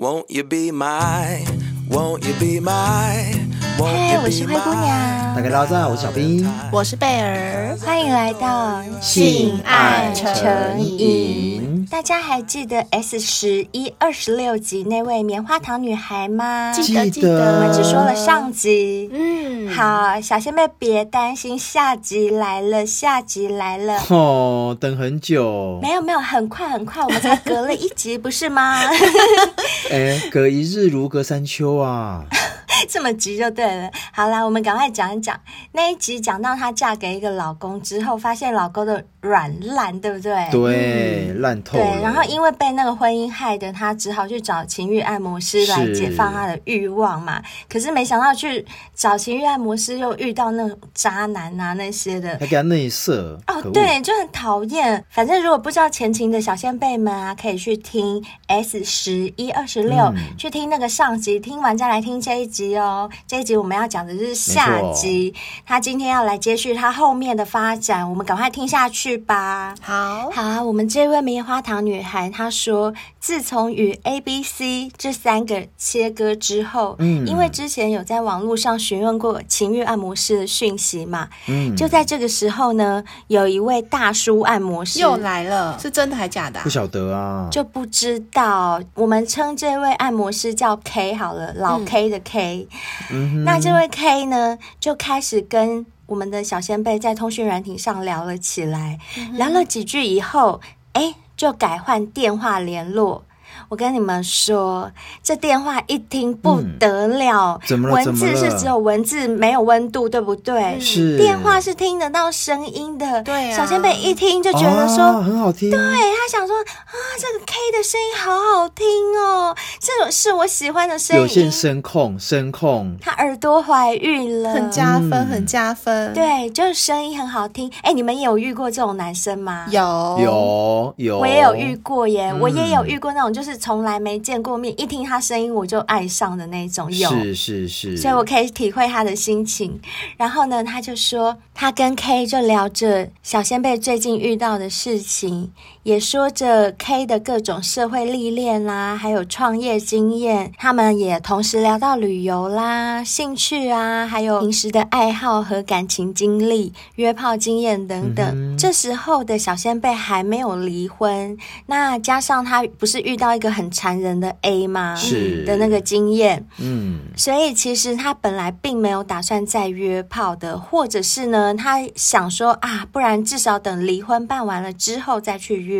Won't you be my, won't you be my, 嘿，我是灰姑娘。大家好，我是小兵，我是贝儿，欢迎来到性爱成瘾。大家还记得 S 十一二十六集那位棉花糖女孩吗？记得记得，我们只说了上集。嗯，好，小仙妹别担心，下集来了，下集来了。哦，等很久。没有没有，很快很快，我们才隔了一集，不是吗？哎，隔一日如隔三秋啊！这么急就对了。好啦，我们赶快讲一讲那一集，讲到她嫁给一个老公之后，发现老公的软烂，对不对？对，烂透了。对，然后因为被那个婚姻害得，她只好去找情欲按摩师来解放她的欲望嘛。可是没想到去找情欲按摩师，又遇到那种渣男啊那些的，还给他内射。哦，对，就很讨厌。反正如果不知道前情的小先辈们啊，可以去听 S 十一二十六，去听那个上集，听完再来听这一集哦。这一集我们要讲的是下集，他今天要来接续他后面的发展，我们赶快听下去吧。好好，我们这位棉花糖女孩她说，自从与 A、B、C 这三个切割之后，嗯，因为之前有在网络上询问过情欲按摩师的讯息嘛，嗯，就在这个时候呢，有一位大叔按摩师又来了，是真的还假的？不晓得啊，就不知道。我们称这位按摩师叫 K 好了，老 K 的 K。嗯，那这位 K 呢，就开始跟我们的小先辈在通讯软体上聊了起来，嗯、聊了几句以后，哎，就改换电话联络。我跟你们说，这电话一听不得了，怎么了？文字是只有文字，没有温度，对不对？是。电话是听得到声音的。对啊。小仙贝一听就觉得说很好听。对，他想说啊，这个 K 的声音好好听哦，这种是我喜欢的声音。有线声控，声控。他耳朵怀孕了，很加分，很加分。对，就是声音很好听。哎，你们也有遇过这种男生吗？有，有，有。我也有遇过耶，我也有遇过那种就是。从来没见过面，一听他声音我就爱上的那种，有是是是，所以我可以体会他的心情。然后呢，他就说他跟 K 就聊着小仙贝最近遇到的事情，也说着 K 的各种社会历练啦，还有创业经验。他们也同时聊到旅游啦、兴趣啊，还有平时的爱好和感情经历、约炮经验等等。嗯、这时候的小仙贝还没有离婚，那加上他不是遇到一个。很残忍的 A 吗？是的那个经验，嗯，所以其实他本来并没有打算再约炮的，或者是呢，他想说啊，不然至少等离婚办完了之后再去约。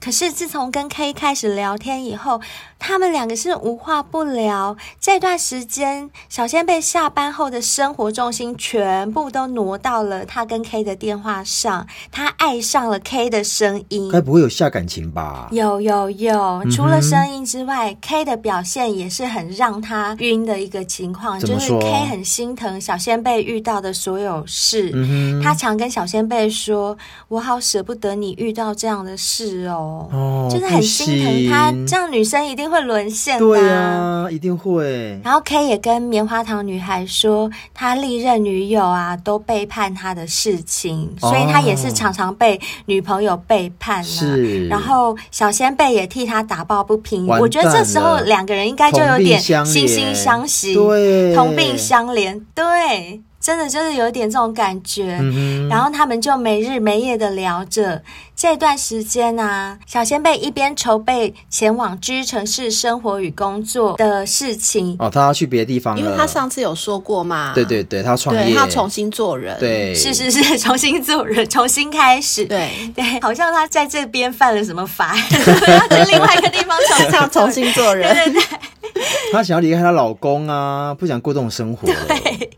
可是自从跟 K 开始聊天以后，他们两个是无话不聊。这段时间，小仙贝下班后的生活重心全部都挪到了他跟 K 的电话上，他爱上了 K 的声音。该不会有下感情吧？有有有，除了。声音之外，K 的表现也是很让他晕的一个情况，就是 K 很心疼小仙贝遇到的所有事，嗯、他常跟小仙贝说：“我好舍不得你遇到这样的事哦。哦”就是很心疼他，这样女生一定会沦陷的，对啊，一定会。然后 K 也跟棉花糖女孩说，他历任女友啊都背叛他的事情，哦、所以他也是常常被女朋友背叛了。是，然后小仙贝也替他打抱不平，我觉得这时候两个人应该就有点惺惺相惜，对，同病相怜，对。真的就是有一点这种感觉，嗯、然后他们就没日没夜的聊着这段时间啊。小仙贝一边筹备前往居城市生活与工作的事情。哦，他要去别的地方了，因为他上次有说过嘛，对对对，他创业，他重新做人，对，是是是，重新做人，重新开始，对。对，好像他在这边犯了什么法，要去另外一个地方重新重新做人，对 对对，他想要离开她老公啊，不想过这种生活，对。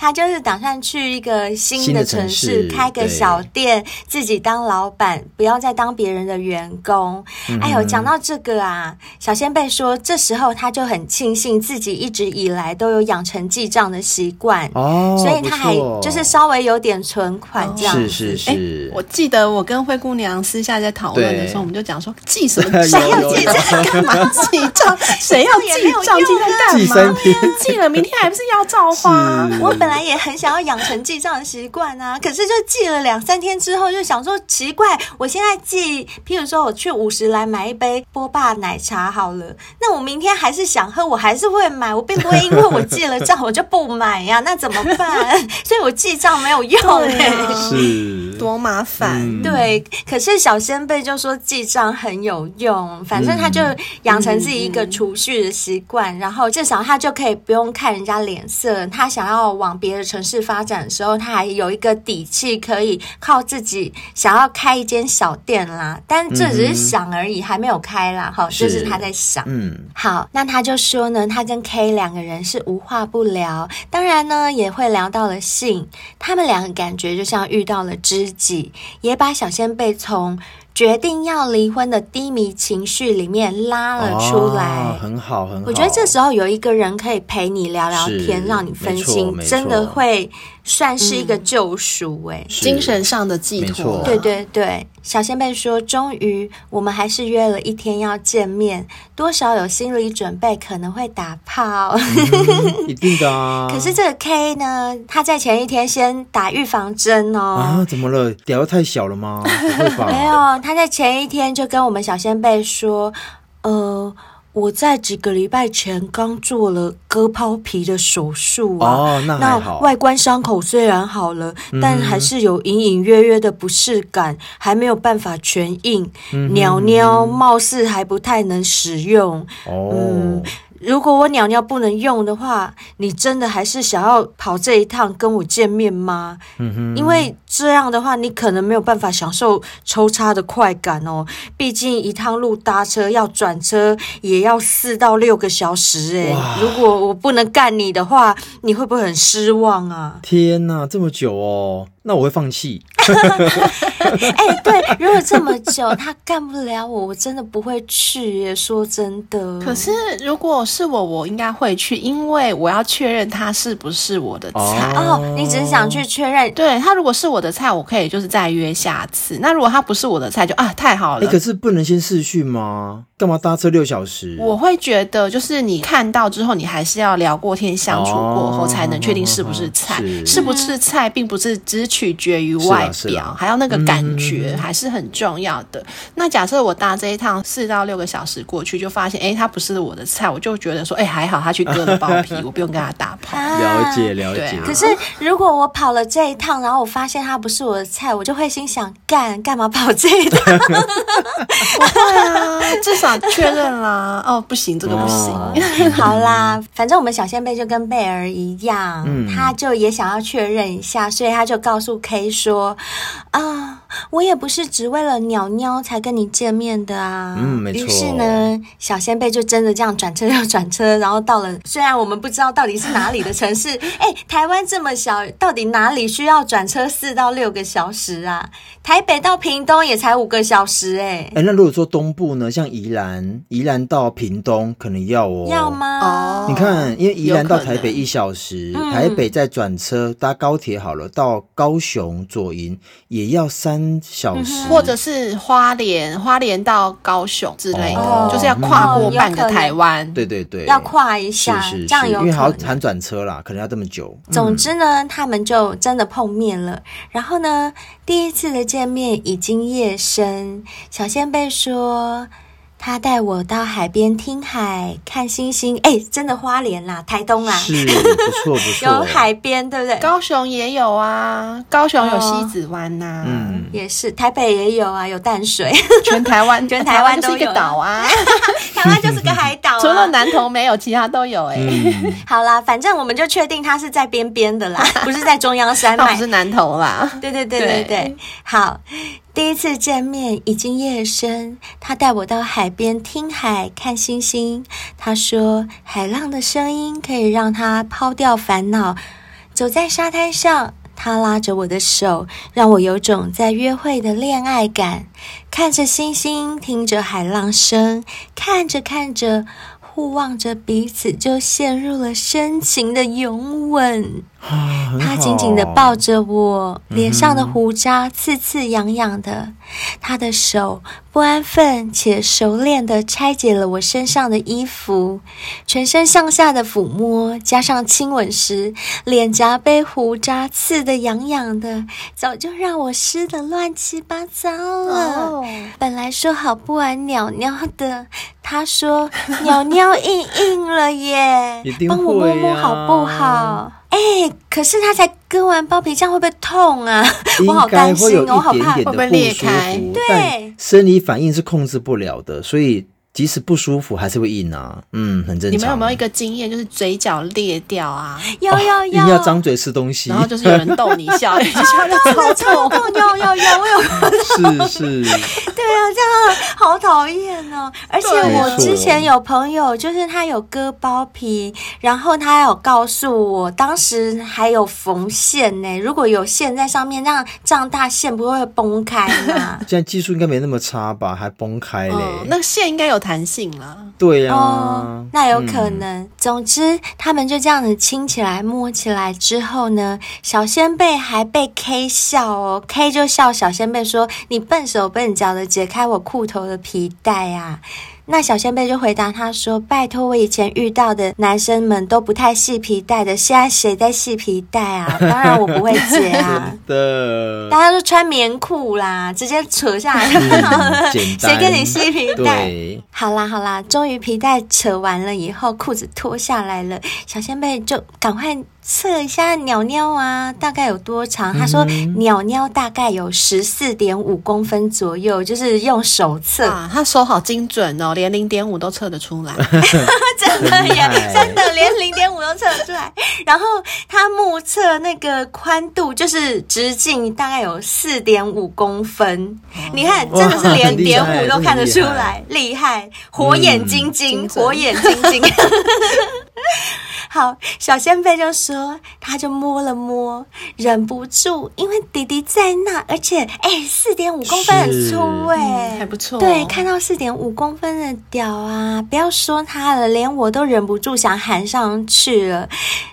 她就是打算去一个新的城市开个小店，自己当老板，不要再当别人的员工。嗯、哎呦，讲到这个啊，小仙贝说，这时候他就很庆幸自己一直以来都有养成记账的习惯哦，所以他还就是稍微有点存款这样子。是是是、欸，我记得我跟灰姑娘私下在讨论的时候，我们就讲说记什么 账？谁要记账？干嘛记账？谁要记账？记在干嘛？记了明天还不是要照花？我本本来也很想要养成记账的习惯啊，可是就记了两三天之后，就想说奇怪，我现在记，譬如说我去五十来买一杯波霸奶茶好了，那我明天还是想喝，我还是会买，我并不会因为我记了账我就不买呀、啊，那怎么办？所以我记账没有用、欸，是多麻烦。嗯、对，可是小仙贝就说记账很有用，反正他就养成自己一个储蓄的习惯，然后至少他就可以不用看人家脸色，他想要往别的城市发展的时候，他还有一个底气，可以靠自己想要开一间小店啦。但这只是想而已，嗯、还没有开啦。哈，就是他在想。嗯，好，那他就说呢，他跟 K 两个人是无话不聊，当然呢也会聊到了性，他们两个感觉就像遇到了知己，也把小仙贝从。决定要离婚的低迷情绪里面拉了出来，哦、很好，很好。我觉得这时候有一个人可以陪你聊聊天，让你分心，真的会算是一个救赎，哎、嗯，精神上的寄托。对对对，小仙贝说，终于我们还是约了一天要见面，多少有心理准备，可能会打炮，嗯、一定的啊。可是这个 K 呢，他在前一天先打预防针哦。啊，怎么了？屌太小了吗？没有。他在前一天就跟我们小仙贝说：“呃，我在几个礼拜前刚做了割包皮的手术啊，哦，那外观伤口虽然好了，嗯、但还是有隐隐约约的不适感，还没有办法全硬，嗯、鸟鸟貌似还不太能使用。哦、嗯。”如果我鸟鸟不能用的话，你真的还是想要跑这一趟跟我见面吗？嗯哼，因为这样的话，你可能没有办法享受抽插的快感哦。毕竟一趟路搭车要转车也要四到六个小时诶。哇如果我不能干你的话，你会不会很失望啊？天哪，这么久哦。那我会放弃。哎、欸，对，如果这么久他干不了我，我真的不会去耶。说真的，可是如果是我，我应该会去，因为我要确认他是不是我的菜。哦，你只是想去确认。对，他如果是我的菜，我可以就是再约下次。那如果他不是我的菜，就啊，太好了。你、欸、可是不能先试训吗？干嘛搭车六小时？我会觉得，就是你看到之后，你还是要聊过天、相处过后，才能确定是不是菜。是，是不是菜，并不是只取决于外表，还要那个感觉，还是很重要的。那假设我搭这一趟四到六个小时过去，就发现，哎，他不是我的菜，我就觉得说，哎，还好他去割了包皮，我不用跟他打炮。了解了解。可是如果我跑了这一趟，然后我发现他不是我的菜，我就会心想，干干嘛跑这一趟？不会啊，至少。确认啦，哦，不行，这个不行。哦、好啦，反正我们小仙贝就跟贝儿一样，嗯、他就也想要确认一下，所以他就告诉 K 说：“啊，我也不是只为了鸟鸟才跟你见面的啊。”嗯，没错。于是呢，小仙贝就真的这样转车又转车，然后到了虽然我们不知道到底是哪里的城市，哎，台湾这么小，到底哪里需要转车四到六个小时啊？台北到屏东也才五个小时，哎。哎，那如果说东部呢，像宜兰。宜兰到屏东可能要哦，要吗？哦，你看，因为宜兰到台北一小时，台北再转车搭高铁好了，到高雄左营也要三小时，或者是花莲，花莲到高雄之类的，就是要跨过半个台湾。对对对，要跨一下，是是，这样因为还要谈转车啦，可能要这么久。总之呢，他们就真的碰面了。然后呢，第一次的见面已经夜深，小仙贝说。他带我到海边听海、看星星，哎，真的花莲啦，台东啦，是不错不错，有海边，对不对？高雄也有啊，高雄有西子湾呐、啊，嗯，也是，台北也有啊，有淡水，全台湾，全台湾都是一个岛啊，台湾就是个海岛、啊，除了南投没有，其他都有哎、欸。嗯、好啦，反正我们就确定它是在边边的啦，不是在中央山脉，不是南投啦。对对对对对，对。好。第一次见面已经夜深，他带我到海边听海看星星。他说海浪的声音可以让他抛掉烦恼。走在沙滩上，他拉着我的手，让我有种在约会的恋爱感。看着星星，听着海浪声，看着看着，互望着彼此，就陷入了深情的拥吻。啊，他紧紧的抱着我，脸上的胡渣刺刺痒痒的。他的手不安分且熟练的拆解了我身上的衣服，全身上下的抚摸，加上亲吻时，脸颊被胡渣刺得痒痒的，早就让我湿得乱七八糟了。Oh. 本来说好不玩鸟鸟的，他说鸟鸟硬硬了耶，帮、啊、我摸摸好不好？哎，可是他才割完包皮，这样会不会痛啊？我好担心，我好怕会不会裂开。对，生理反应是控制不了的，所以。即使不舒服，还是会硬啊，嗯，很正常。你们有没有一个经验，就是嘴角裂掉啊？有有有，一定要张嘴吃东西，然后就是有人逗你笑，你笑得超痛，有有有，我有。是是。对啊，这样好讨厌哦。而且我之前有朋友，就是他有割包皮，然后他有告诉我，当时还有缝线呢。如果有线在上面，这样这样大线不会崩开吗？现在技术应该没那么差吧？还崩开嘞？那线应该有。弹性了，对呀、啊哦，那有可能。嗯、总之，他们就这样子亲起来、摸起来之后呢，小仙贝还被 K 笑哦，K 就笑小仙贝说：“你笨手笨脚的解开我裤头的皮带啊！”那小仙贝就回答他说：“拜托，我以前遇到的男生们都不太系皮带的，现在谁在系皮带啊？当然我不会解啊！的，大家都穿棉裤啦，直接扯下来就好了，谁跟你系皮带？好啦好啦，终于皮带扯完了以后，裤子脱下来了，小仙贝就赶快。”测一下鸟鸟啊，大概有多长？他说鸟鸟大概有十四点五公分左右，就是用手测。啊，他手好精准哦，连零点五都测得出来。真的耶，真的连零点五都测得出来。然后他目测那个宽度，就是直径大概有四点五公分。哦。你看，真的是连点五都看得出来，厉害，害，火眼金睛，嗯，火眼金睛。好，小仙贝就说，他就摸了摸，忍不住，因为弟弟在那，而且，哎，四点五公分很粗哎，还不错。对，看到四点五公分的屌啊，不要说他了，连我都忍不住想喊上去了。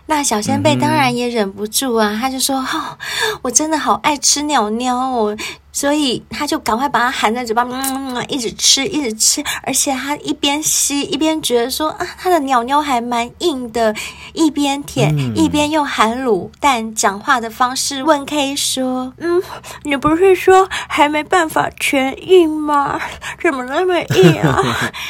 那小仙贝当然也忍不住啊，他就说，哦，我真的好爱吃鸟鸟哦。所以他就赶快把它含在嘴巴，嗯，一直吃，一直吃，而且他一边吸一边觉得说啊，他的鸟鸟还蛮硬的，一边舔、嗯、一边用含卤蛋讲话的方式问 K 说：“嗯，你不是说还没办法全硬吗？怎么那么硬啊？”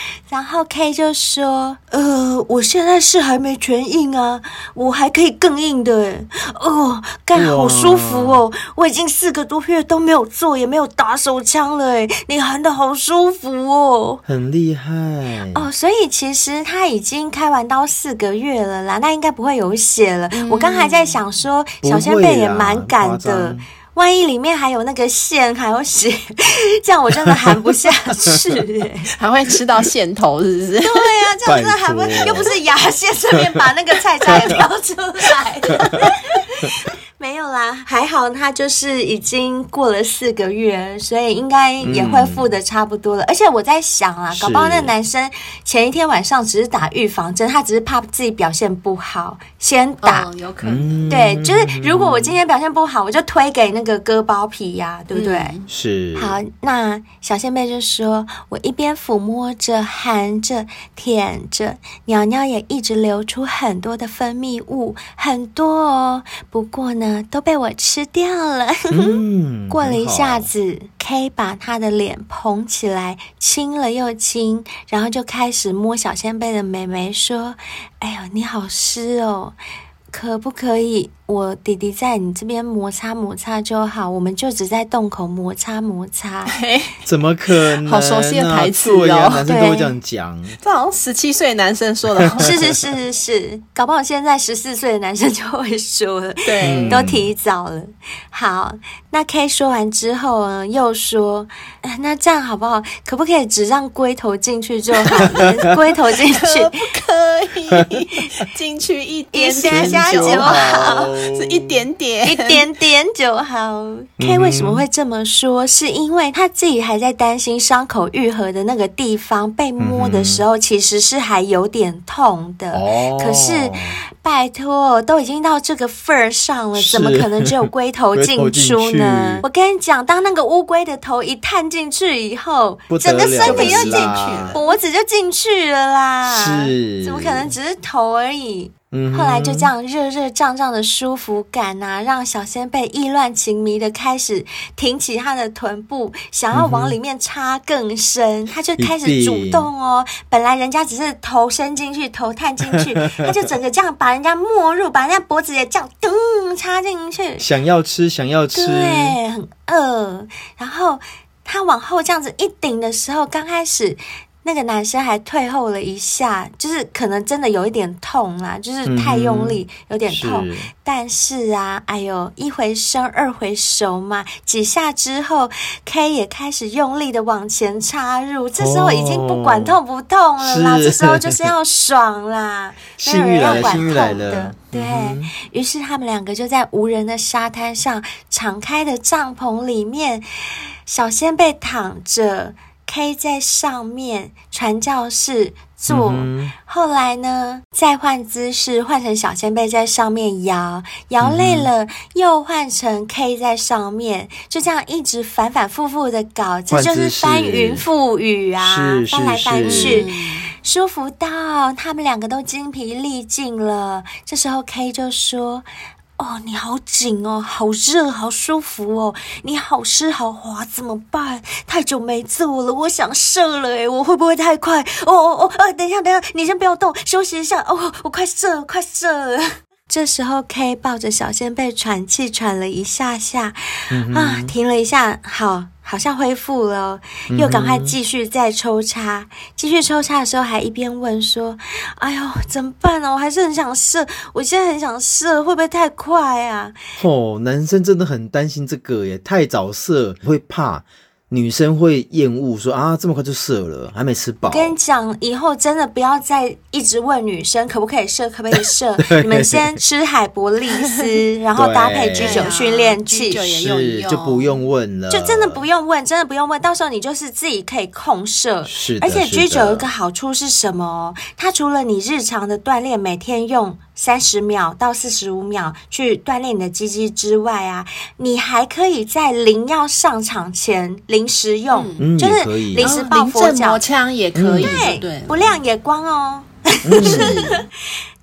然后 K 就说：“呃，我现在是还没全硬啊，我还可以更硬的，哦，干好舒服哦，我已经四个多月都没有做。”也没有打手枪了哎，你含的好舒服哦，很厉害哦。所以其实他已经开完刀四个月了啦，那应该不会有血了。嗯、我刚还在想说，小仙贝也蛮敢的，万一里面还有那个线还有血，这样我真的含不下去，还会吃到线头，是不是？对呀、啊，这样真的含不，又不是牙线，顺便把那个菜渣也挑出来。没有啦，还好他就是已经过了四个月，所以应该也恢复的差不多了。嗯、而且我在想啊，搞不好那个男生前一天晚上只是打预防针，他只是怕自己表现不好，先打。哦、有可能。对，就是如果我今天表现不好，我就推给那个割包皮呀、啊，对不对？嗯、是。好，那小仙贝就说，我一边抚摸着、含着、舔着，鸟鸟也一直流出很多的分泌物，很多哦。不过呢。都被我吃掉了。嗯，过了一下子，K 把他的脸捧起来，亲了又亲，然后就开始摸小仙贝的美眉，说：“哎呦，你好湿哦。”可不可以？我弟弟在你这边摩擦摩擦就好，我们就只在洞口摩擦摩擦。怎么可能、啊？好熟悉的台词哦，男生都会这样讲。这好像十七岁的男生说的。是是是是是，搞不好现在十四岁的男生就会说了。对，都提早了。好，那 K 说完之后呢，又说：“那这样好不好？可不可以只让龟头进去就好了？龟头进去可不可以进去一点点？”就好，是一点点，一点点就好。K 为什么会这么说？是因为他自己还在担心伤口愈合的那个地方被摸的时候，其实是还有点痛的。哦，可是拜托，都已经到这个份儿上了，怎么可能只有龟头 进出呢？我跟你讲，当那个乌龟的头一探进去以后，整个身体又进去，脖子就进去了啦。是，怎么可能只是头而已？后来就这样热热胀胀的舒服感啊，让小仙贝意乱情迷的开始挺起他的臀部，想要往里面插更深，他就开始主动哦。本来人家只是头伸进去，头探进去，他就整个这样把人家没入，把人家脖子也这样噔插进去，想要吃，想要吃，对，很饿。然后他往后这样子一顶的时候，刚开始。那个男生还退后了一下，就是可能真的有一点痛啦，就是太用力，嗯、有点痛。是但是啊，哎呦，一回生二回熟嘛，几下之后，K 也开始用力的往前插入。这时候已经不管痛不痛了啦，哦、这时候就 是要爽啦，没有人要管痛的。对、嗯、于是，他们两个就在无人的沙滩上，敞开的帐篷里面，小仙贝躺着。K 在上面传教士坐，后来呢，再换姿势，换成小仙贝在上面摇，摇累了、嗯、又换成 K 在上面，就这样一直反反复复的搞，这就是翻云覆雨啊，翻来翻去，舒服到他们两个都精疲力尽了。这时候 K 就说。哦，你好紧哦，好热，好舒服哦，你好湿好滑，怎么办？太久没做了，我想射了诶，我会不会太快？哦哦哦，呃，等一下，等一下，你先不要动，休息一下。哦，我快射，快射。这时候，K 抱着小仙贝喘气，喘了一下下，嗯、啊，停了一下，好。好像恢复了，又赶快继续再抽插，继续抽插的时候还一边问说：“哎呦，怎么办呢？我还是很想射，我现在很想射，会不会太快啊？”哦，男生真的很担心这个耶，太早射会怕。女生会厌恶说啊，这么快就射了，还没吃饱。跟你讲，以后真的不要再一直问女生可不可以射，可不可以射。你们先吃海博利斯，然后搭配 G 九训练器，是就不用问了，就真的不用问，真的不用问。到时候你就是自己可以控射。是的，而且 G 九有一个好处是什么？它除了你日常的锻炼，每天用。三十秒到四十五秒去锻炼你的肌肌之外啊，你还可以在零要上场前临时用，嗯、就是临时抱佛脚枪也可以，对对，不亮也光哦。嗯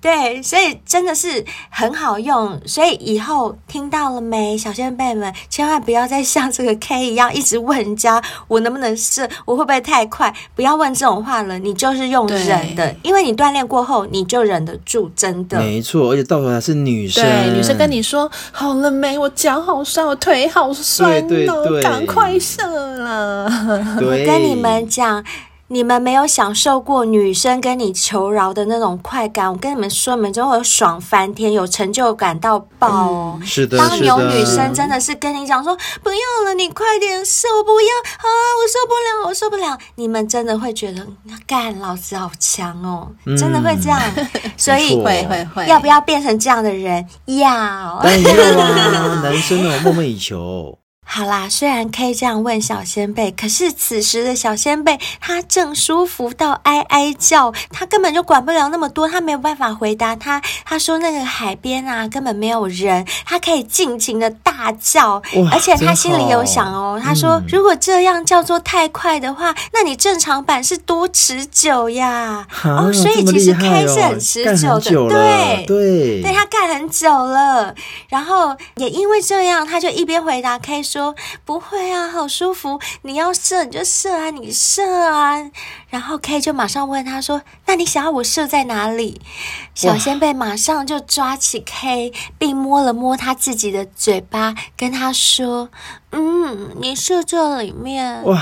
对，所以真的是很好用，所以以后听到了没，小仙贝们，千万不要再像这个 K 一样一直问人家我能不能射，我会不会太快？不要问这种话了，你就是用忍的，因为你锻炼过后你就忍得住，真的。没错，而且到头来是女生，对，女生跟你说好了没？我脚好酸，我腿好酸哦，赶快射了。我跟你们讲。你们没有享受过女生跟你求饶的那种快感，我跟你们说，你们就会爽翻天，有成就感到爆哦！嗯、是的，当有女生真的是跟你讲说不要了，你快点射，我不要啊，我受不了，我受不了，你们真的会觉得干老子好强哦，嗯、真的会这样，所以会会会，要不要变成这样的人？要，当然要啊，男生呢，梦寐以求。好啦，虽然 K 这样问小仙贝，可是此时的小仙贝他正舒服到哀哀叫，他根本就管不了那么多，他没有办法回答他。他说那个海边啊根本没有人，他可以尽情的大叫，而且他心里有想哦，他说、嗯、如果这样叫做太快的话，那你正常版是多持久呀？啊、哦，所以其实 K 是很持久的，久对对，对他干很久了，然后也因为这样，他就一边回答 K 说。不会啊，好舒服！你要射你就射啊，你射啊！然后 K 就马上问他说：“那你想要我射在哪里？”小仙贝马上就抓起 K，并摸了摸他自己的嘴巴，跟他说：“嗯，你射这里面。”哇！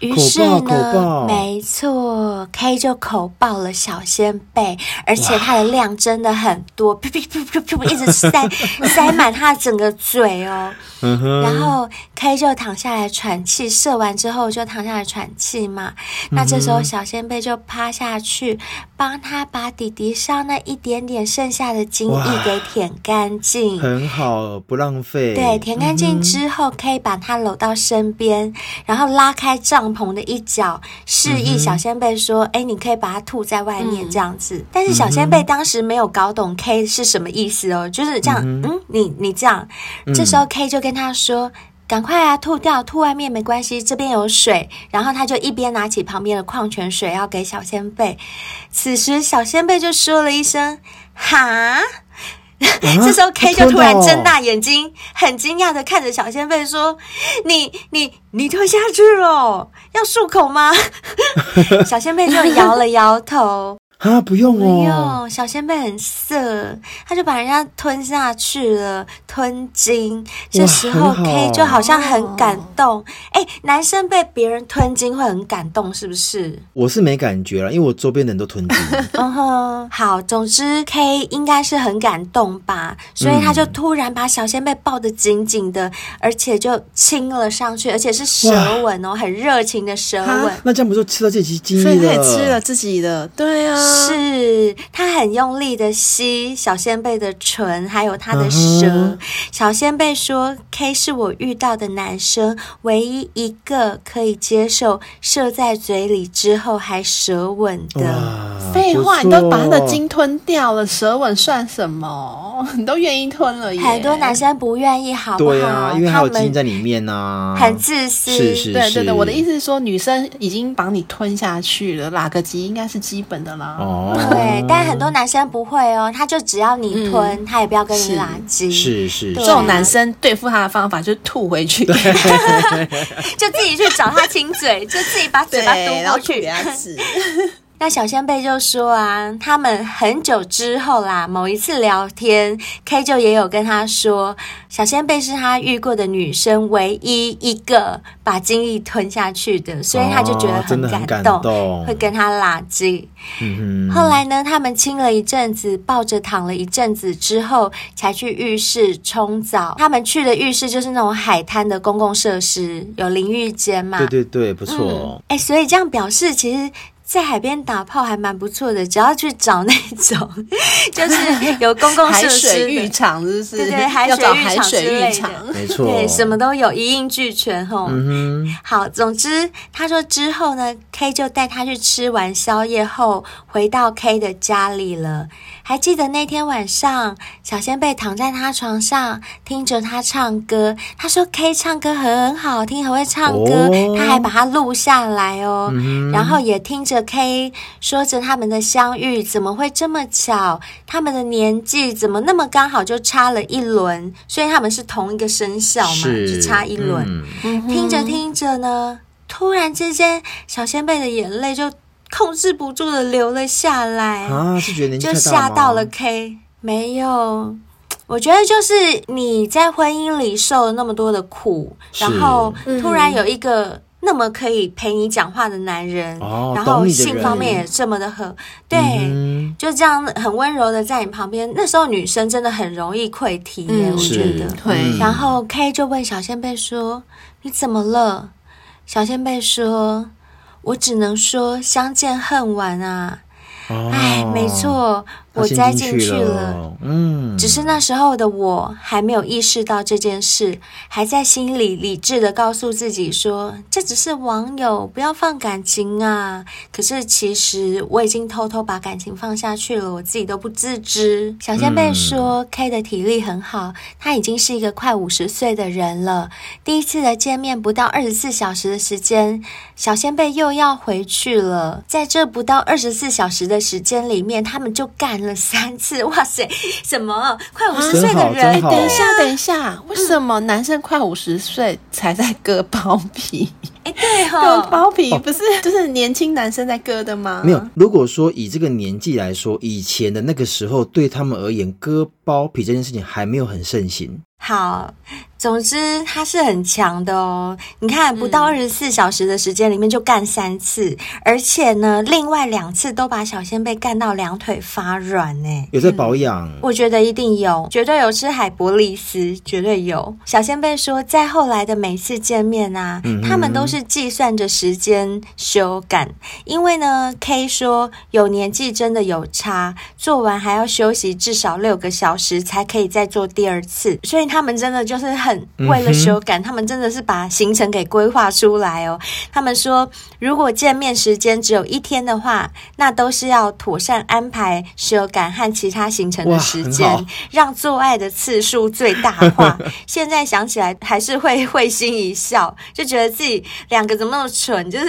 于是呢，没错，K 就口爆了小仙贝，而且它的量真的很多，噗噗噗噗噗，一直塞 塞满它的整个嘴哦。然后 K 就躺下来喘气，射完之后就躺下来喘气嘛。那这时候小仙贝就趴下去，帮他把弟弟上那一点点剩下的精液给舔干净，很好，不浪费。对，舔干净之后可以把他搂到身边，然后拉开帐。帐篷的一角，示意小仙贝说：“哎、嗯，你可以把它吐在外面这样子。嗯”但是小仙贝当时没有搞懂 K 是什么意思哦，就是这样。嗯，嗯你你这样，这时候 K 就跟他说：“赶、嗯、快啊，吐掉，吐外面没关系，这边有水。”然后他就一边拿起旁边的矿泉水要给小仙贝。此时小仙贝就说了一声：“哈。”这时候 K 就突然睁大眼睛，很惊讶的看着小仙贝说：“你你你吞下去了，要漱口吗？” 小仙贝就摇了摇头。啊，不用哦，不用。小仙贝很色，他就把人家吞下去了，吞金。这时候 K 就好像很感动。哎、欸，男生被别人吞金会很感动，是不是？我是没感觉了，因为我周边的人都吞金。嗯哼，好，总之 K 应该是很感动吧，所以他就突然把小仙贝抱得紧紧的，而且就亲了上去，而且是舌吻哦，很热情的舌吻。那这样不就吃到这集精液了？所以他也吃了自己的，对啊。是他很用力的吸小仙贝的唇，还有他的舌。Uh-huh. 小仙贝说：“K 是我遇到的男生唯一一个可以接受射在嘴里之后还舌吻的。”废话，你都把他的精吞掉了，舌吻算什么？你都愿意吞了耶。很多男生不愿意，好不好？对啊，因为还有精在里面呢、啊，很自私。是是是，对对对，我的意思是说，女生已经把你吞下去了，哪个鸡应该是基本的啦。哦，对，但很多男生不会哦，他就只要你吞，嗯、他也不要跟你拉筋。是是，是，这种男生对付他的方法就是吐回去，就自己去找他亲嘴，就自己把嘴巴嘟过去给他吃。那小仙贝就说啊，他们很久之后啦，某一次聊天，K 就也有跟他说，小仙贝是他遇过的女生唯一一个把精力吞下去的，所以他就觉得很感动，哦、感动会跟他拉近。嗯哼。后来呢，他们亲了一阵子，抱着躺了一阵子之后，才去浴室冲澡。他们去的浴室就是那种海滩的公共设施，有淋浴间嘛？对对对，不错。哎、嗯欸，所以这样表示其实。在海边打炮还蛮不错的，只要去找那种，就是有公共设施海水浴场，是不是？对对，海水浴场之类的，没错，对，什么都有，一应俱全吼。嗯。好，总之他说之后呢，K 就带他去吃完宵夜后，回到 K 的家里了。还记得那天晚上，小仙贝躺在他床上，听着他唱歌。他说 K 唱歌很好听，很会唱歌，哦、他还把它录下来哦、嗯。然后也听着 K 说着他们的相遇怎么会这么巧，他们的年纪怎么那么刚好就差了一轮，所以他们是同一个生肖嘛，就差一轮、嗯。听着听着呢，突然之间，小仙贝的眼泪就。控制不住的流了下来啊！是觉得就吓到了 K，没有。我觉得就是你在婚姻里受了那么多的苦，然后突然有一个那么可以陪你讲话的男人，哦、然后性方面也这么的合，对、嗯，就这样很温柔的在你旁边。那时候女生真的很容易溃堤耶、嗯，我觉得。对。然后 K 就问小仙贝说：“你怎么了？”小仙贝说。我只能说相见恨晚啊！哎、哦，没错。我栽进去了，嗯，只是那时候的我还没有意识到这件事，还在心里理智的告诉自己说，这只是网友，不要放感情啊。可是其实我已经偷偷把感情放下去了，我自己都不自知。小仙贝说，K 的体力很好，他已经是一个快五十岁的人了。第一次的见面不到二十四小时的时间，小仙贝又要回去了。在这不到二十四小时的时间里面，他们就干了。了三次，哇塞！什么快五十岁的人？欸、等一下，等一下，为什么男生快五十岁才在割包皮？哎、欸，对哈、哦，割包皮不是 就是年轻男生在割的吗？没有。如果说以这个年纪来说，以前的那个时候，对他们而言，割包皮这件事情还没有很盛行。好。总之，他是很强的哦。你看，不到二十四小时的时间里面就干三次，嗯、而且呢，另外两次都把小仙贝干到两腿发软呢。有在保养、嗯？我觉得一定有，绝对有吃海博利斯，绝对有。小仙贝说，在后来的每次见面啊，嗯、他们都是计算着时间修改，因为呢，K 说有年纪真的有差，做完还要休息至少六个小时才可以再做第二次，所以他们真的就是很。为了修改，他们真的是把行程给规划出来哦。他们说，如果见面时间只有一天的话，那都是要妥善安排修改和其他行程的时间，让做爱的次数最大化。现在想起来还是会会心一笑，就觉得自己两个怎么那么蠢，就是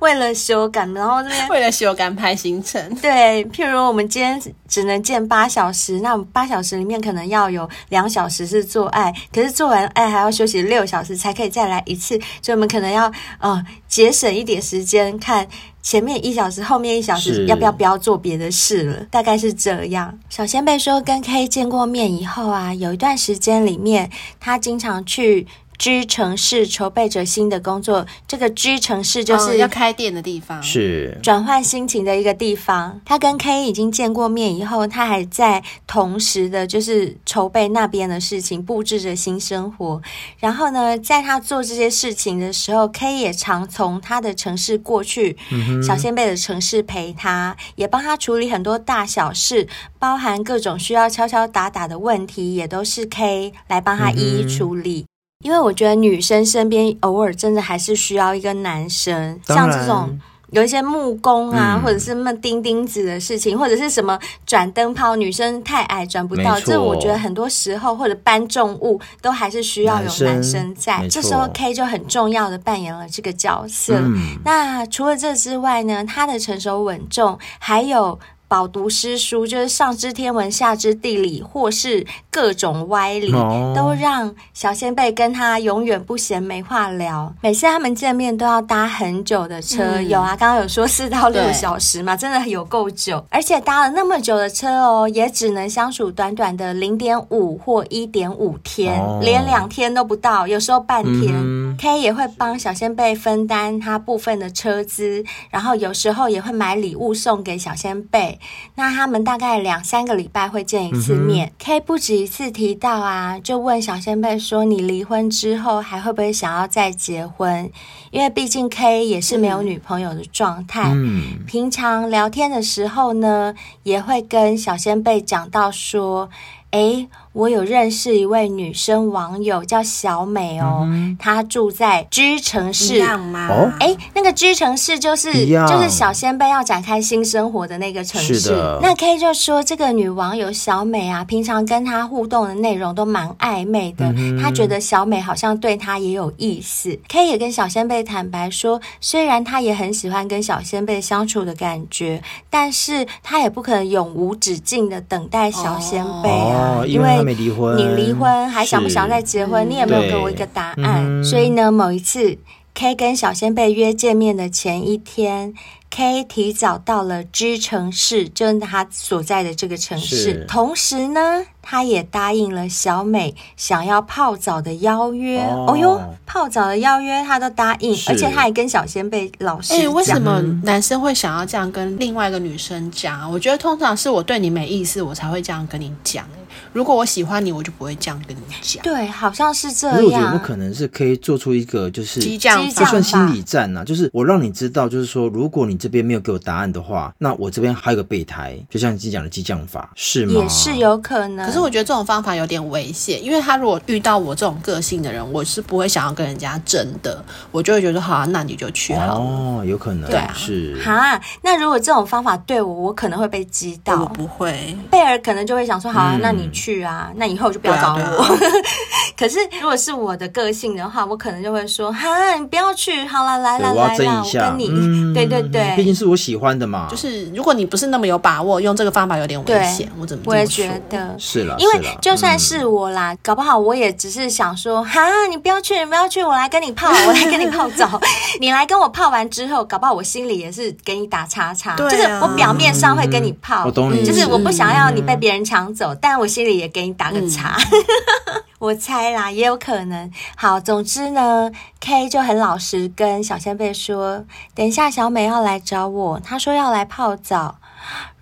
为了修改，然后这边为了修改排行程。对，譬如我们今天只能见八小时，那八小时里面可能要有两小时是做爱，可是做完。哎，还要休息六小时才可以再来一次，所以我们可能要呃节省一点时间，看前面一小时，后面一小时要不要不要做别的事了，大概是这样。小仙贝说，跟 K 见过面以后啊，有一段时间里面，他经常去。G 城市筹备着新的工作，这个 G 城市就是、哦、要开店的地方，是转换心情的一个地方。他跟 K 已经见过面以后，他还在同时的，就是筹备那边的事情，布置着新生活。然后呢，在他做这些事情的时候，K 也常从他的城市过去，嗯、小仙贝的城市陪他，也帮他处理很多大小事，包含各种需要敲敲打打的问题，也都是 K 来帮他一一处理。嗯因为我觉得女生身边偶尔真的还是需要一个男生，像这种有一些木工啊，嗯、或者是什么钉钉子的事情，或者是什么转灯泡，女生太矮转不到，这我觉得很多时候或者搬重物都还是需要有男生在。生这时候 K 就很重要的扮演了这个角色。嗯、那除了这之外呢，他的成熟稳重，还有。饱读诗书，就是上知天文下知地理，或是各种歪理，oh. 都让小仙贝跟他永远不嫌没话聊。每次他们见面都要搭很久的车，嗯、有啊，刚刚有说四到六小时嘛，真的有够久。而且搭了那么久的车哦，也只能相处短短的零点五或一点五天，oh. 连两天都不到，有时候半天。Mm hmm. K 也会帮小仙贝分担他部分的车资，然后有时候也会买礼物送给小仙贝。那他们大概两三个礼拜会见一次面。嗯、K 不止一次提到啊，就问小仙辈说：“你离婚之后还会不会想要再结婚？”因为毕竟 K 也是没有女朋友的状态。嗯、平常聊天的时候呢，也会跟小仙辈讲到说：“诶。”我有认识一位女生网友叫小美哦，嗯、她住在居城市。一样吗？哎、哦，那个居城市就是就是小仙贝要展开新生活的那个城市。的那 K 就说这个女网友小美啊，平常跟她互动的内容都蛮暧昧的，嗯、她觉得小美好像对她也有意思。K 也跟小仙贝坦白说，虽然她也很喜欢跟小仙贝相处的感觉，但是她也不可能永无止境的等待小仙贝啊，哦、因为。没离婚，你离婚还想不想再结婚？你也没有给我一个答案。嗯、所以呢，某一次 K 跟小仙贝约见面的前一天，K 提早到了 G 城市，就是他所在的这个城市。同时呢，他也答应了小美想要泡澡的邀约。哦，哦哟，泡澡的邀约他都答应，而且他还跟小仙贝老师讲。欸，为什么男生会想要这样跟另外一个女生讲？我觉得通常是我对你没意思，我才会这样跟你讲。如果我喜欢你，我就不会这样跟你讲。对，好像是这样。我觉得不可能是可以做出一个就是激将法，不算心理战呐、啊，就是我让你知道，就是说，如果你这边没有给我答案的话，那我这边还有个备胎，就像你讲的激将法，是吗？也是有可能。可是我觉得这种方法有点危险，因为他如果遇到我这种个性的人，我是不会想要跟人家争的，我就会觉得好啊，那你就去好了。哦，有可能，对啊，是。好啊，那如果这种方法对我，我可能会被激到。我不会，贝尔可能就会想说，好啊，嗯、那你去啊，那以后就不要找我。啊啊、可是如果是我的个性的话，我可能就会说，哈，你不要去，好了，来来来来，我跟你，嗯、对对对，毕竟是我喜欢的嘛。就是如果你不是那么有把握，用这个方法有点危险，我怎么？我也觉得是了，因为就算是我啦，嗯、搞不好我也只是想说，哈，你不要去，你不要去，我来跟你泡，我来跟你泡澡，你来跟我泡完之后，搞不好我心里也是给你打叉叉，就是我表面上会跟你泡，我懂你，就是我不想要你被别人抢走，嗯、但我心里也给你打个叉。嗯 我猜啦，也有可能。好，总之呢，K 就很老实跟小仙贝说，等一下小美要来找我，她说要来泡澡。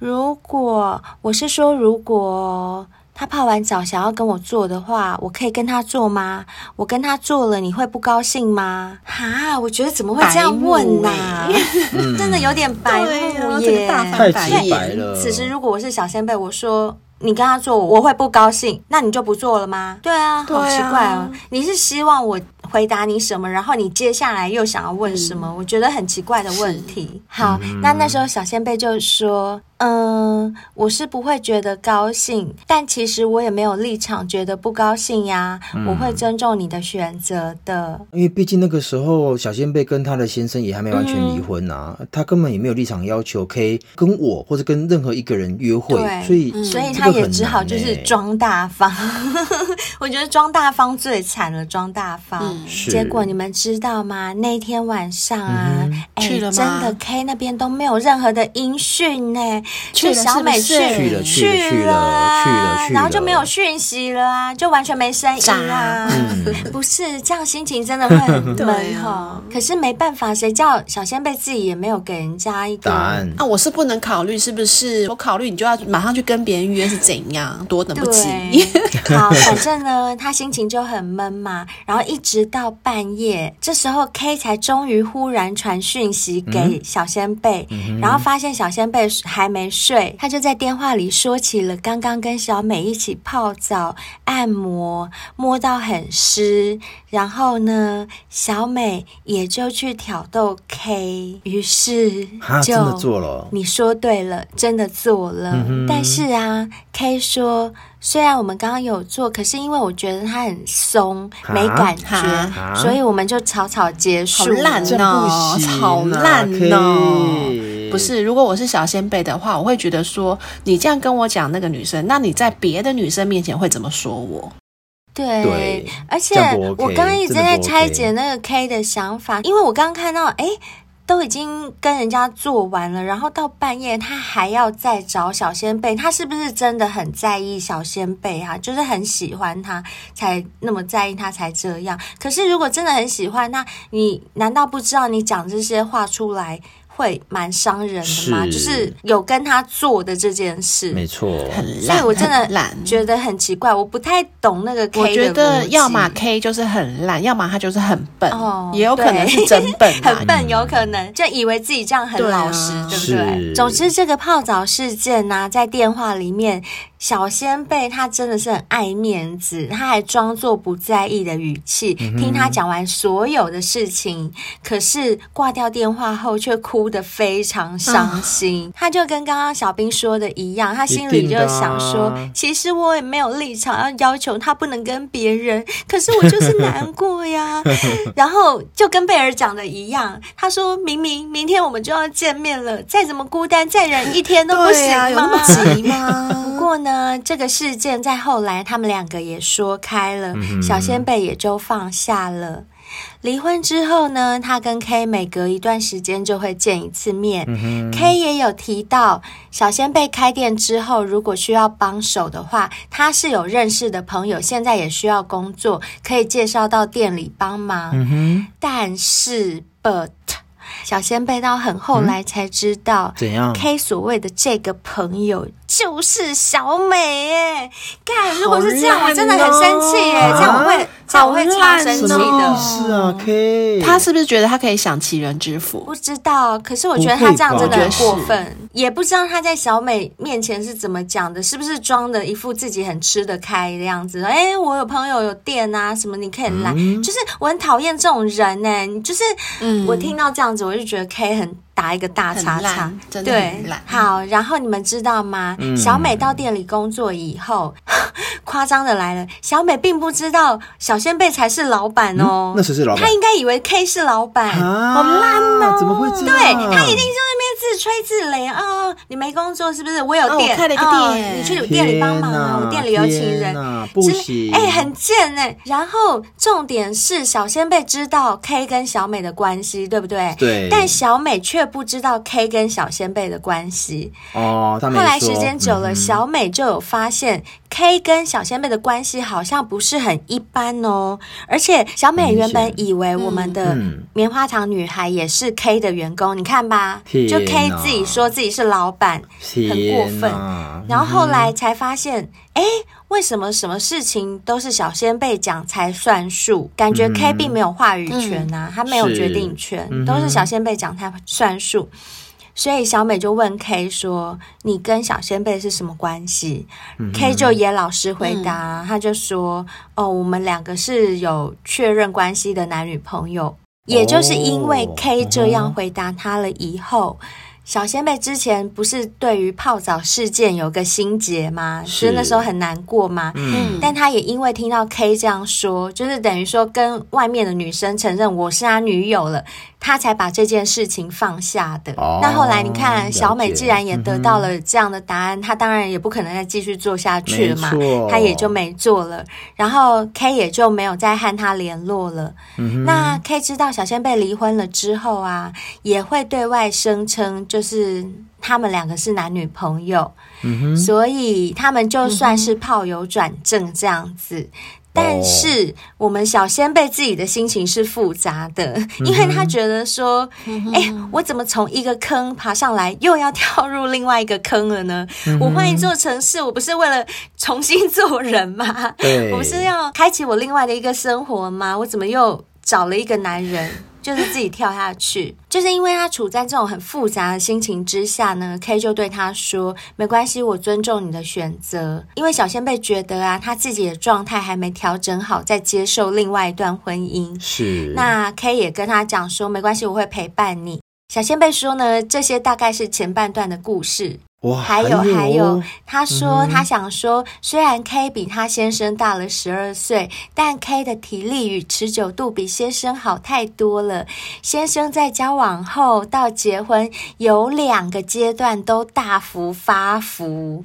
如果我是说，如果她泡完澡想要跟我做的话，我可以跟他做吗？我跟他做了，你会不高兴吗？哈，我觉得怎么会这样问呢、啊？真的有点白目耶，太直白了。此时如果我是小仙贝，我说。你跟他做，我会不高兴，那你就不做了吗？对啊，好奇怪哦。你是希望我回答你什么，然后你接下来又想要问什么？嗯、我觉得很奇怪的问题。好，嗯、那那时候小仙贝就说。嗯，我是不会觉得高兴，但其实我也没有立场觉得不高兴呀。嗯、我会尊重你的选择的，因为毕竟那个时候小仙贝跟他的先生也还没完全离婚啊，嗯、他根本也没有立场要求可以跟我或者跟任何一个人约会，所以、嗯、所以他也只好就是装大方。我觉得装大方最惨了，装大方。嗯、结果你们知道吗？那天晚上啊，嗯、去了吗？真的 K 那边都没有任何的音讯呢。去小美去了去了去了去了，然后就没有讯息了啊，就完全没声音啊。不是这样，心情真的会很闷 哈。可是没办法，谁叫小仙贝自己也没有给人家一个答案啊？我是不能考虑，是不是？我考虑你就要马上去跟别人约是怎样？多等不及。好，反正呢，他心情就很闷嘛。然后一直到半夜，这时候 K 才终于忽然传讯息给小仙贝，然后发现小仙贝还没。睡，他就在电话里说起了刚刚跟小美一起泡澡、按摩，摸到很湿。然后呢，小美也就去挑逗 K，于是就。你说对了，真的做了。嗯、但是啊，K 说，虽然我们刚刚有做，可是因为我觉得它很松，哈没感觉，所以我们就草草结束。好烂哦，好烂哦。不是，如果我是小仙贝的话，我会觉得说，你这样跟我讲那个女生，那你在别的女生面前会怎么说我？对，对而且、OK, 我刚刚一直在拆解那个 K 的想法，因为我刚刚看到，哎，都已经跟人家做完了，然后到半夜他还要再找小仙贝，他是不是真的很在意小仙贝啊？就是很喜欢他，才那么在意他才这样。可是如果真的很喜欢，那你难道不知道你讲这些话出来？会蛮伤人的吗？是就是有跟他做的这件事，没错，很烂，所以我真的懒，觉得很奇怪，我不太懂那个 K 的。我觉得要么 K 就是很烂，要么他就是很笨，哦，也有可能是真笨，很笨，有可能就以为自己这样很老实，对，啊、对不对？是总之，这个泡澡事件呢、啊，在电话里面。小仙贝他真的是很爱面子，他还装作不在意的语气、嗯、听他讲完所有的事情，可是挂掉电话后却哭得非常伤心。啊、他就跟刚刚小兵说的一样，他心里就想说：“啊、其实我也没有立场要要求他不能跟别人，可是我就是难过呀。”然后就跟贝尔讲的一样，他说明明明天我们就要见面了，再怎么孤单再忍一天都不行吗？有那么急吗？不过呢。呃，这个事件在后来，他们两个也说开了，嗯、小仙贝也就放下了。离婚之后呢，他跟 K 每隔一段时间就会见一次面。嗯、K 也有提到，小仙贝开店之后，如果需要帮手的话，他是有认识的朋友，现在也需要工作，可以介绍到店里帮忙。但是，but 小仙贝到很后来才知道，怎样？K 所谓的这个朋友。就是小美耶，干！如果是这样，哦、我真的很生气耶，啊、这样我会，这样我会超生气的。是啊，K，他是不是觉得他可以享其人之福？不知道，可是我觉得他这样真的很过分，也不知道他在小美面前是怎么讲的，是不是装的一副自己很吃得开的样子？哎、欸，我有朋友有店啊，什么你可以来，嗯、就是我很讨厌这种人呢。就是，嗯，我听到这样子，我就觉得 K 很。打一个大叉叉，对，好，然后你们知道吗？嗯、小美到店里工作以后，夸张的来了，小美并不知道小仙贝才是老板哦。嗯、那谁是老板？她应该以为 K 是老板，啊、好烂哦！怎么会这样？对，她一定就在那边自自吹自擂哦，你没工作是不是？我有店，哦、开了一个店，哦、你去店里帮忙啊，我店里有请人，不行，哎、欸，很贱哎。然后重点是小仙贝知道 K 跟小美的关系，对不对？对。但小美却不知道 K 跟小仙贝的关系。哦，他没后来时间久了，嗯、小美就有发现 K 跟小仙贝的关系好像不是很一般哦。而且小美原本以为我们的棉花糖女孩也是 K 的员工，嗯、你看吧，就 K 自己说自己是老板，很过分。然后后来才发现，哎、嗯，为什么什么事情都是小仙贝讲才算数？感觉 K 并没有话语权呐、啊，他、嗯、没有决定权，是都是小仙贝讲才算数。所以小美就问 K 说：“你跟小仙贝是什么关系？”嗯，K 就也老实回答，嗯、他就说：“哦，我们两个是有确认关系的男女朋友。”也就是因为 K 这样回答他了以后。嗯小仙贝之前不是对于泡澡事件有个心结吗？是，那时候很难过吗？嗯，但他也因为听到 K 这样说，就是等于说跟外面的女生承认我是他女友了，他才把这件事情放下的。哦，那后来你看，小美既然也得到了这样的答案，她、嗯、当然也不可能再继续做下去了嘛，她也就没做了。然后 K 也就没有再和他联络了。嗯，那 K 知道小仙贝离婚了之后啊，也会对外声称。就是他们两个是男女朋友，嗯，所以他们就算是炮友转正这样子。嗯、但是我们小先辈自己的心情是复杂的，嗯、因为他觉得说，哎、嗯欸，我怎么从一个坑爬上来，又要跳入另外一个坑了呢？嗯、我换一座城市，我不是为了重新做人吗？我不是要开启我另外的一个生活吗？我怎么又找了一个男人？就是自己跳下去，就是因为他处在这种很复杂的心情之下呢。K 就对他说：“没关系，我尊重你的选择。”因为小仙贝觉得啊，他自己的状态还没调整好，再接受另外一段婚姻。是。那 K 也跟他讲说：“没关系，我会陪伴你。”小仙贝说呢，这些大概是前半段的故事。哇还有还有，他说他想说，嗯、虽然 K 比他先生大了十二岁，但 K 的体力与持久度比先生好太多了。先生在交往后到结婚有两个阶段都大幅发福，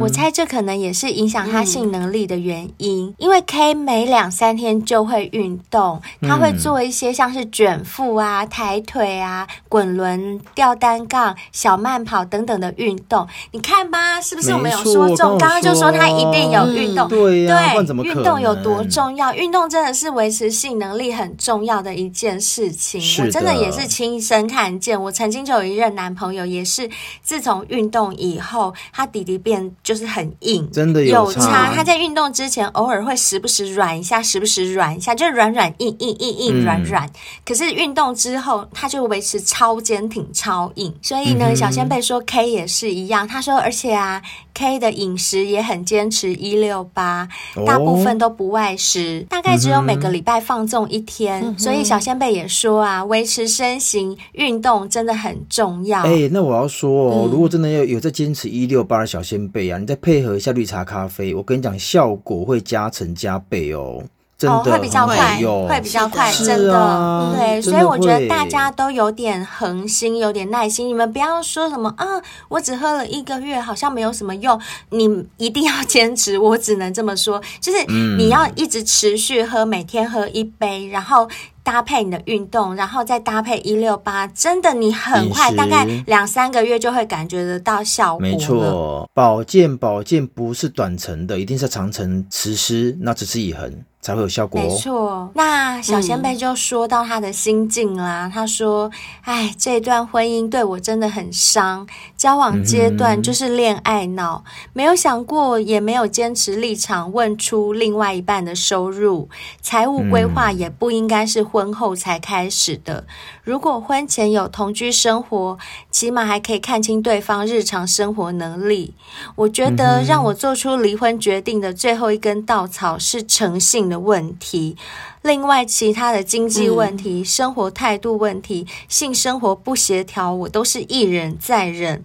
我猜这可能也是影响他性能力的原因。嗯、因为 K 每两三天就会运动，他会做一些像是卷腹啊、抬腿啊、滚轮、吊单杠、小慢跑等等的运动。你看吧，是不是我们有说中？刚刚就说他一定有运动，嗯、对呀，对，运动有多重要？运动真的是维持性能力很重要的一件事情。我真的也是亲身看见。我曾经就有一任男朋友，也是自从运动以后，他弟弟变就是很硬，真的有差。他在运动之前偶尔会时不时软一下，时不时软一下，就是软软硬硬硬硬软软。可是运动之后，他就维持超坚挺、超硬。所以呢，嗯、小仙贝说 K 也是一样。他说：“而且啊，K 的饮食也很坚持一六八，大部分都不外食，大概只有每个礼拜放纵一天。嗯、所以小仙贝也说啊，维持身形、运动真的很重要。哎、欸，那我要说哦，嗯、如果真的要有在坚持一六八的小仙贝啊，你再配合一下绿茶咖啡，我跟你讲，效果会加成加倍哦。”真的哦，会比较快，会比较快，真的，啊、对，所以我觉得大家都有点恒心，有点耐心。你们不要说什么啊，我只喝了一个月，好像没有什么用。你一定要坚持，我只能这么说，就是你要一直持续喝，每天喝一杯，然后搭配你的运动，然后再搭配一六八，真的，你很快，大概两三个月就会感觉得到效果。没错，保健保健不是短程的，一定是长程实施，那只是以恒。才会有效果。没错，那小前辈就说到他的心境啦。嗯、他说：“哎，这段婚姻对我真的很伤。交往阶段就是恋爱脑，嗯、没有想过，也没有坚持立场，问出另外一半的收入、财务规划，也不应该是婚后才开始的。如果婚前有同居生活，起码还可以看清对方日常生活能力。我觉得让我做出离婚决定的最后一根稻草是诚信的。”问题，另外其他的经济问题、嗯、生活态度问题、性生活不协调，我都是一忍再忍，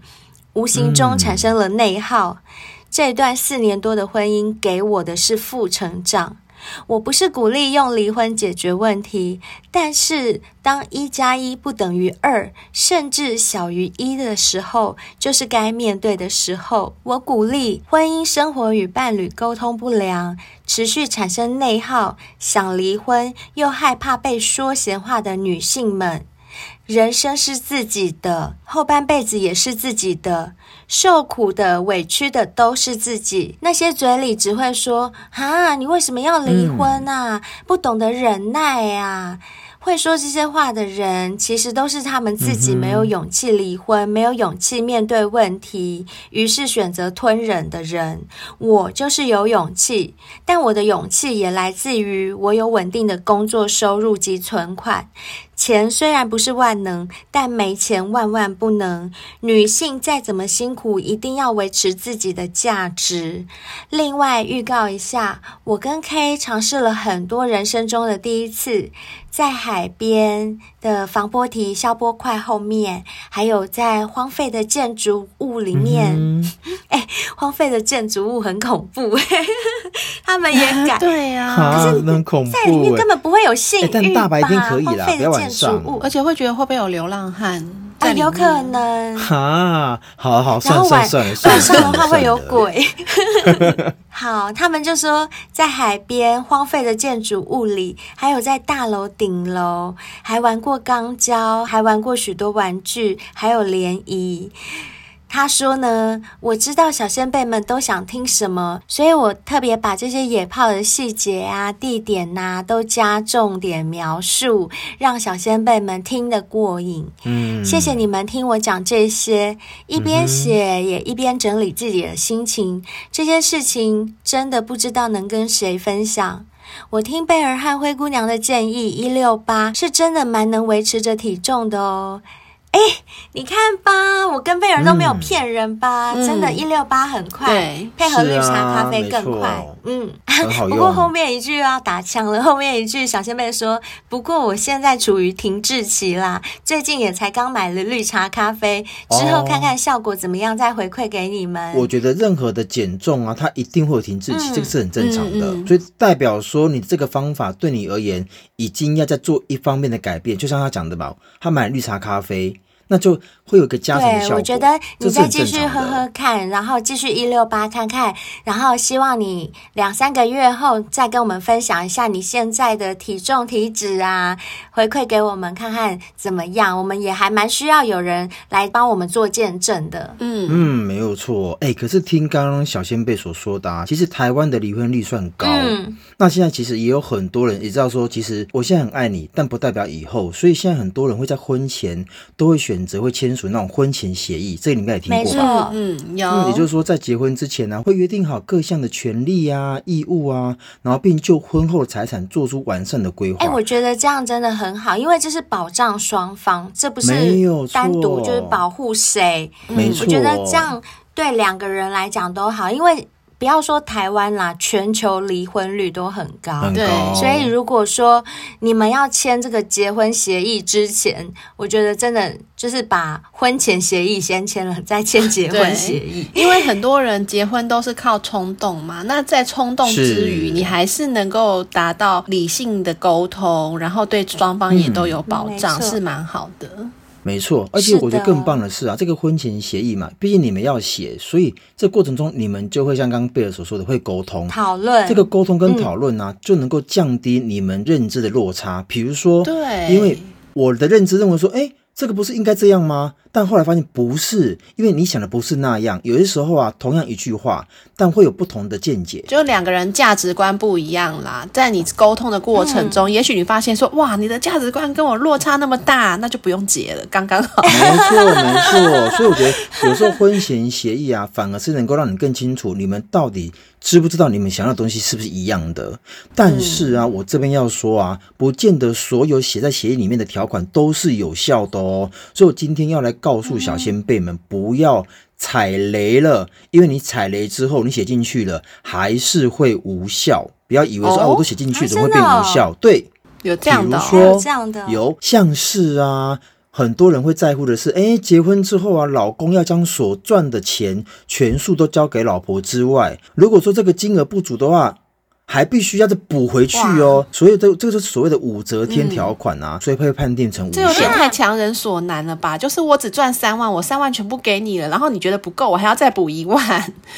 无形中产生了内耗。嗯、这段四年多的婚姻给我的是负成长，我不是鼓励用离婚解决问题，但是当一加一不等于二，甚至小于一的时候，就是该面对的时候。我鼓励婚姻生活与伴侣沟通不良，持续产生内耗，想离婚又害怕被说闲话的女性们。人生是自己的，后半辈子也是自己的，受苦的、委屈的都是自己。那些嘴里只会说“啊，你为什么要离婚啊？嗯、不懂得忍耐呀、啊”，会说这些话的人，其实都是他们自己没有勇气离婚，嗯、没有勇气面对问题，于是选择吞忍的人。我就是有勇气，但我的勇气也来自于我有稳定的工作收入及存款。钱虽然不是万能，但没钱万万不能。女性再怎么辛苦，一定要维持自己的价值。另外，预告一下，我跟 K 尝试了很多人生中的第一次。在海边的防波堤消波块后面，还有在荒废的建筑物里面，哎、嗯，荒废的建筑物很恐怖，他们也敢。对呀、啊，可是很恐怖，在里面根本不会有性欲吧？但大白天可以啦，荒废的建筑物，不要晚上，而且会觉得会不会有流浪汉？啊，有可能哈，好好，然后晚算了算，晚上的话会有鬼。好，他们就说在海边荒废的建筑物里，还有在大楼顶楼，还玩过钢胶，还玩过许多玩具，还有联谊。他说呢，我知道小仙贝们都想听什么，所以我特别把这些野炮的细节啊、地点呐、啊，都加重点描述，让小仙贝们听得过瘾。嗯，谢谢你们听我讲这些，一边写也一边整理自己的心情。这些事情真的不知道能跟谁分享。我听贝儿和灰姑娘的建议，一六八是真的蛮能维持着体重的哦。哎，你看吧，我跟贝尔都没有骗人吧？嗯、真的，一六八很快，配合绿茶咖啡更快。嗯，不过后面一句又要打枪了。后面一句，小仙贝说：“不过我现在处于停滞期啦，最近也才刚买了绿茶咖啡，之后看看效果怎么样，再回馈给你们。”我觉得任何的减重啊，它一定会有停滞期，嗯、这个是很正常的。嗯嗯、所以代表说，你这个方法对你而言，已经要在做一方面的改变。就像他讲的吧，他买绿茶咖啡。那就会有个加成的效果。对，我觉得你再继续喝喝看，然后继续一六八看看，然后希望你两三个月后再跟我们分享一下你现在的体重、体脂啊，回馈给我们看看怎么样。我们也还蛮需要有人来帮我们做见证的。嗯嗯，没有错。哎，可是听刚刚小仙贝所说的啊，其实台湾的离婚率算高。嗯，那现在其实也有很多人也知道说，其实我现在很爱你，但不代表以后。所以现在很多人会在婚前都会选。则会签署那种婚前协议，这个你应该也听过吧？嗯，有。嗯，也就是说，在结婚之前呢、啊，会约定好各项的权利啊、义务啊，然后并就婚后的财产做出完善的规划。哎，我觉得这样真的很好，因为这是保障双方，这不是没有单独就是保护谁。没错，我觉得这样对两个人来讲都好，因为。不要说台湾啦，全球离婚率都很高。很高。对，所以如果说你们要签这个结婚协议之前，我觉得真的就是把婚前协议先签了，再签结婚协议。因为很多人结婚都是靠冲动嘛，那在冲动之余，你还是能够达到理性的沟通，然后对双方也都有保障，嗯、是蛮好的。没错，而且我觉得更棒的是啊，这个婚前协议嘛，毕竟你们要写，所以这过程中你们就会像刚刚贝尔所说的，会沟通、讨论。这个沟通跟讨论呢、啊，嗯、就能够降低你们认知的落差。比如说，对，因为我的认知认为说，哎。这个不是应该这样吗？但后来发现不是，因为你想的不是那样。有些时候啊，同样一句话，但会有不同的见解。就两个人价值观不一样啦，在你沟通的过程中，嗯、也许你发现说，哇，你的价值观跟我落差那么大，那就不用结了，刚刚好。没错，没错。所以我觉得有时候婚前协议啊，反而是能够让你更清楚你们到底。知不知道你们想要的东西是不是一样的？但是啊，我这边要说啊，不见得所有写在协议里面的条款都是有效的哦。所以我今天要来告诉小先辈们，不要踩雷了，因为你踩雷之后，你写进去了还是会无效。不要以为说啊，我都写进去，怎么会变无效？对，有这样的，比如说，有这样的，有像是啊。很多人会在乎的是，哎，结婚之后啊，老公要将所赚的钱全数都交给老婆之外，如果说这个金额不足的话，还必须要再补回去哦。所以这这个就是所谓的武则天条款啊，嗯、所以会判定成无效。这有点太强人所难了吧？就是我只赚三万，我三万全部给你了，然后你觉得不够，我还要再补一万，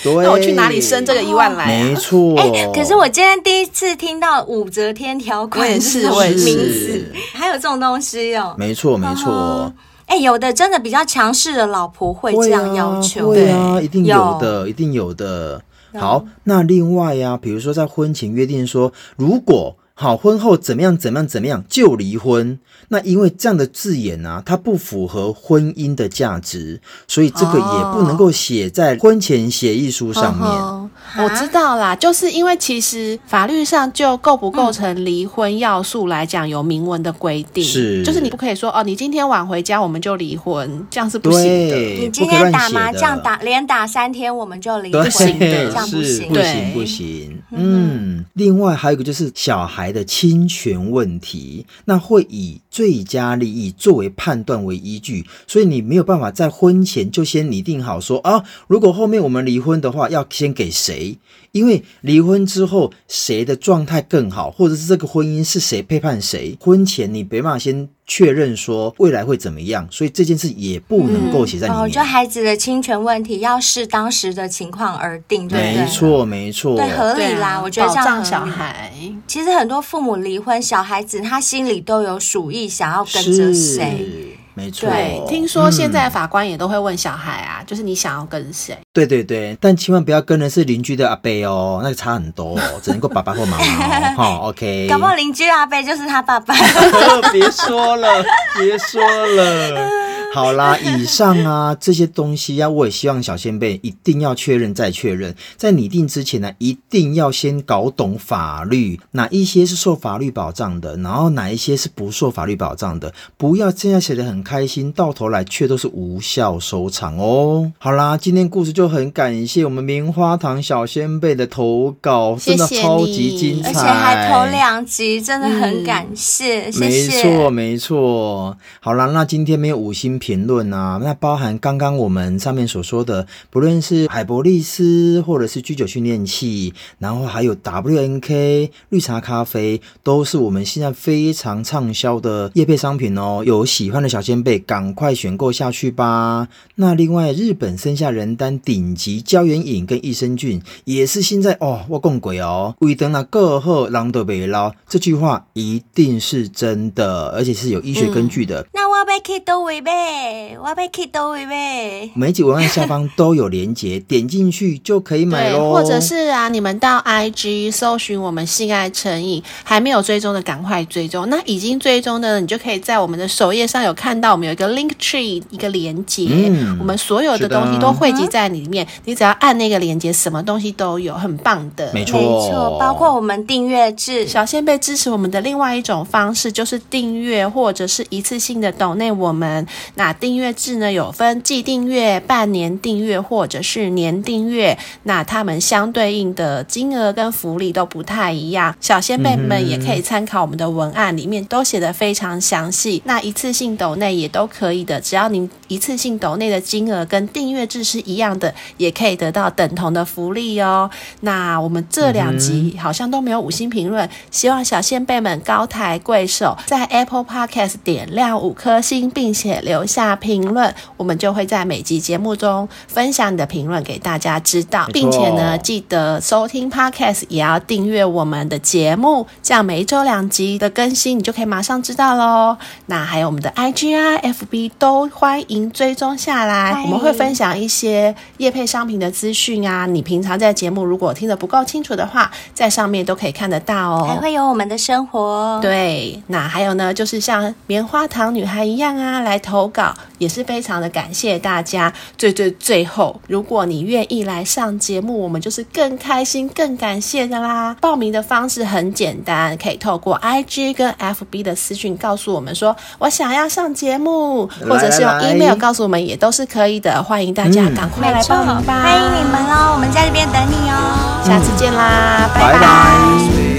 对那我去哪里生这个一万来、啊？没错。哎，可是我今天第一次听到武则天条款是什么名字，还有这种东西哦。没错，没错。哎，有的真的比较强势的老婆会这样要求，对啊，一定有的，一定有的。好，那另外呀，比如说在婚前约定说，如果好婚后怎么样怎么样怎么样就离婚，那因为这样的字眼啊，它不符合婚姻的价值，所以这个也不能够写在婚前协议书上面。哦我知道啦，就是因为其实法律上就构不构成离婚要素来讲，有明文的规定，是就是你不可以说哦，你今天晚回家我们就离婚，这样是不行的。你今天打麻将打连打三天我们就离婚，不行的，这样不行，不行不行。嗯，另外还有一个就是小孩来的侵权问题，那会以最佳利益作为判断为依据，所以你没有办法在婚前就先拟定好说啊，如果后面我们离婚的话，要先给谁？因为离婚之后，谁的状态更好，或者是这个婚姻是谁背叛谁？婚前你没办法先确认说未来会怎么样，所以这件事也不能够写在里面。嗯、哦，就孩子的侵权问题，要视当时的情况而定，对不对？没错，没错，对，合理啦。啊、我觉得这样保障小孩，其实很多父母离婚，小孩子他心里都有属意，想要跟着谁。没错，对，听说现在法官也都会问小孩啊，嗯、就是你想要跟谁？对对对，但千万不要跟的是邻居的阿伯哦，那个差很多，只能够爸爸或妈妈哦。好，OK。搞不好邻居阿伯就是他爸爸。别说了，别说了。好啦，以上啊这些东西呀、啊，我也希望小仙贝一定要确认再确认，在拟定之前呢，一定要先搞懂法律，哪一些是受法律保障的，然后哪一些是不受法律保障的，不要这样写的很开心，到头来却都是无效收场哦。好啦，今天故事就很感谢我们棉花糖小仙贝的投稿，真的超级精彩，而且还投两集，真的很感谢，嗯、谢谢。没错，没错。好啦，那今天没有五星评论啊，那包含刚刚我们上面所说的，不论是海博利斯或者是居酒训练器，然后还有 WNK 绿茶咖啡，都是我们现在非常畅销的业配商品哦。有喜欢的小仙贝，赶快选购下去吧。那另外，日本生下人丹顶级胶原饮跟益生菌，也是现在哦，我讲鬼哦，为等那个后狼都别捞，这句话一定是真的，而且是有医学根据的。那我被 K 都违背。我被 K 到位呗，每集文案下方都有连结，点进去就可以买喽。或者是啊，你们到 IG 搜寻我们性爱成瘾，还没有追踪的赶快追踪。那已经追踪的，你就可以在我们的首页上有看到，我们有一个 Link Tree 一个连接，嗯、我们所有的东西都汇集在里面。你只要按那个连接，什么东西都有，很棒的。没错，没错，包括我们订阅制。小仙贝支持我们的另外一种方式，就是订阅或者是一次性的抖内我们那。订阅制呢，有分季订阅、半年订阅或者是年订阅，那他们相对应的金额跟福利都不太一样。小仙贝们也可以参考我们的文案，里面都写的非常详细。那一次性抖内也都可以的，只要您一次性抖内的金额跟订阅制是一样的，也可以得到等同的福利哦。那我们这两集好像都没有五星评论，希望小仙贝们高抬贵手，在 Apple Podcast 点亮五颗星，并且留下。评论，我们就会在每集节目中分享你的评论给大家知道，并且呢，记得收听 Podcast 也要订阅我们的节目，这样每一周两集的更新你就可以马上知道喽。那还有我们的 IG 啊、FB 都欢迎追踪下来，我们会分享一些业配商品的资讯啊。你平常在节目如果听得不够清楚的话，在上面都可以看得到哦。还会有我们的生活，对。那还有呢，就是像棉花糖女孩一样啊，来投稿。也是非常的感谢大家。最最最后，如果你愿意来上节目，我们就是更开心、更感谢的啦。报名的方式很简单，可以透过 IG 跟 FB 的私讯告诉我们说，我想要上节目，或者是用 email 告诉我们，也都是可以的。欢迎大家赶快来报名吧！欢迎你们哦，我们在这边等你哦。下次见啦，拜拜。拜拜。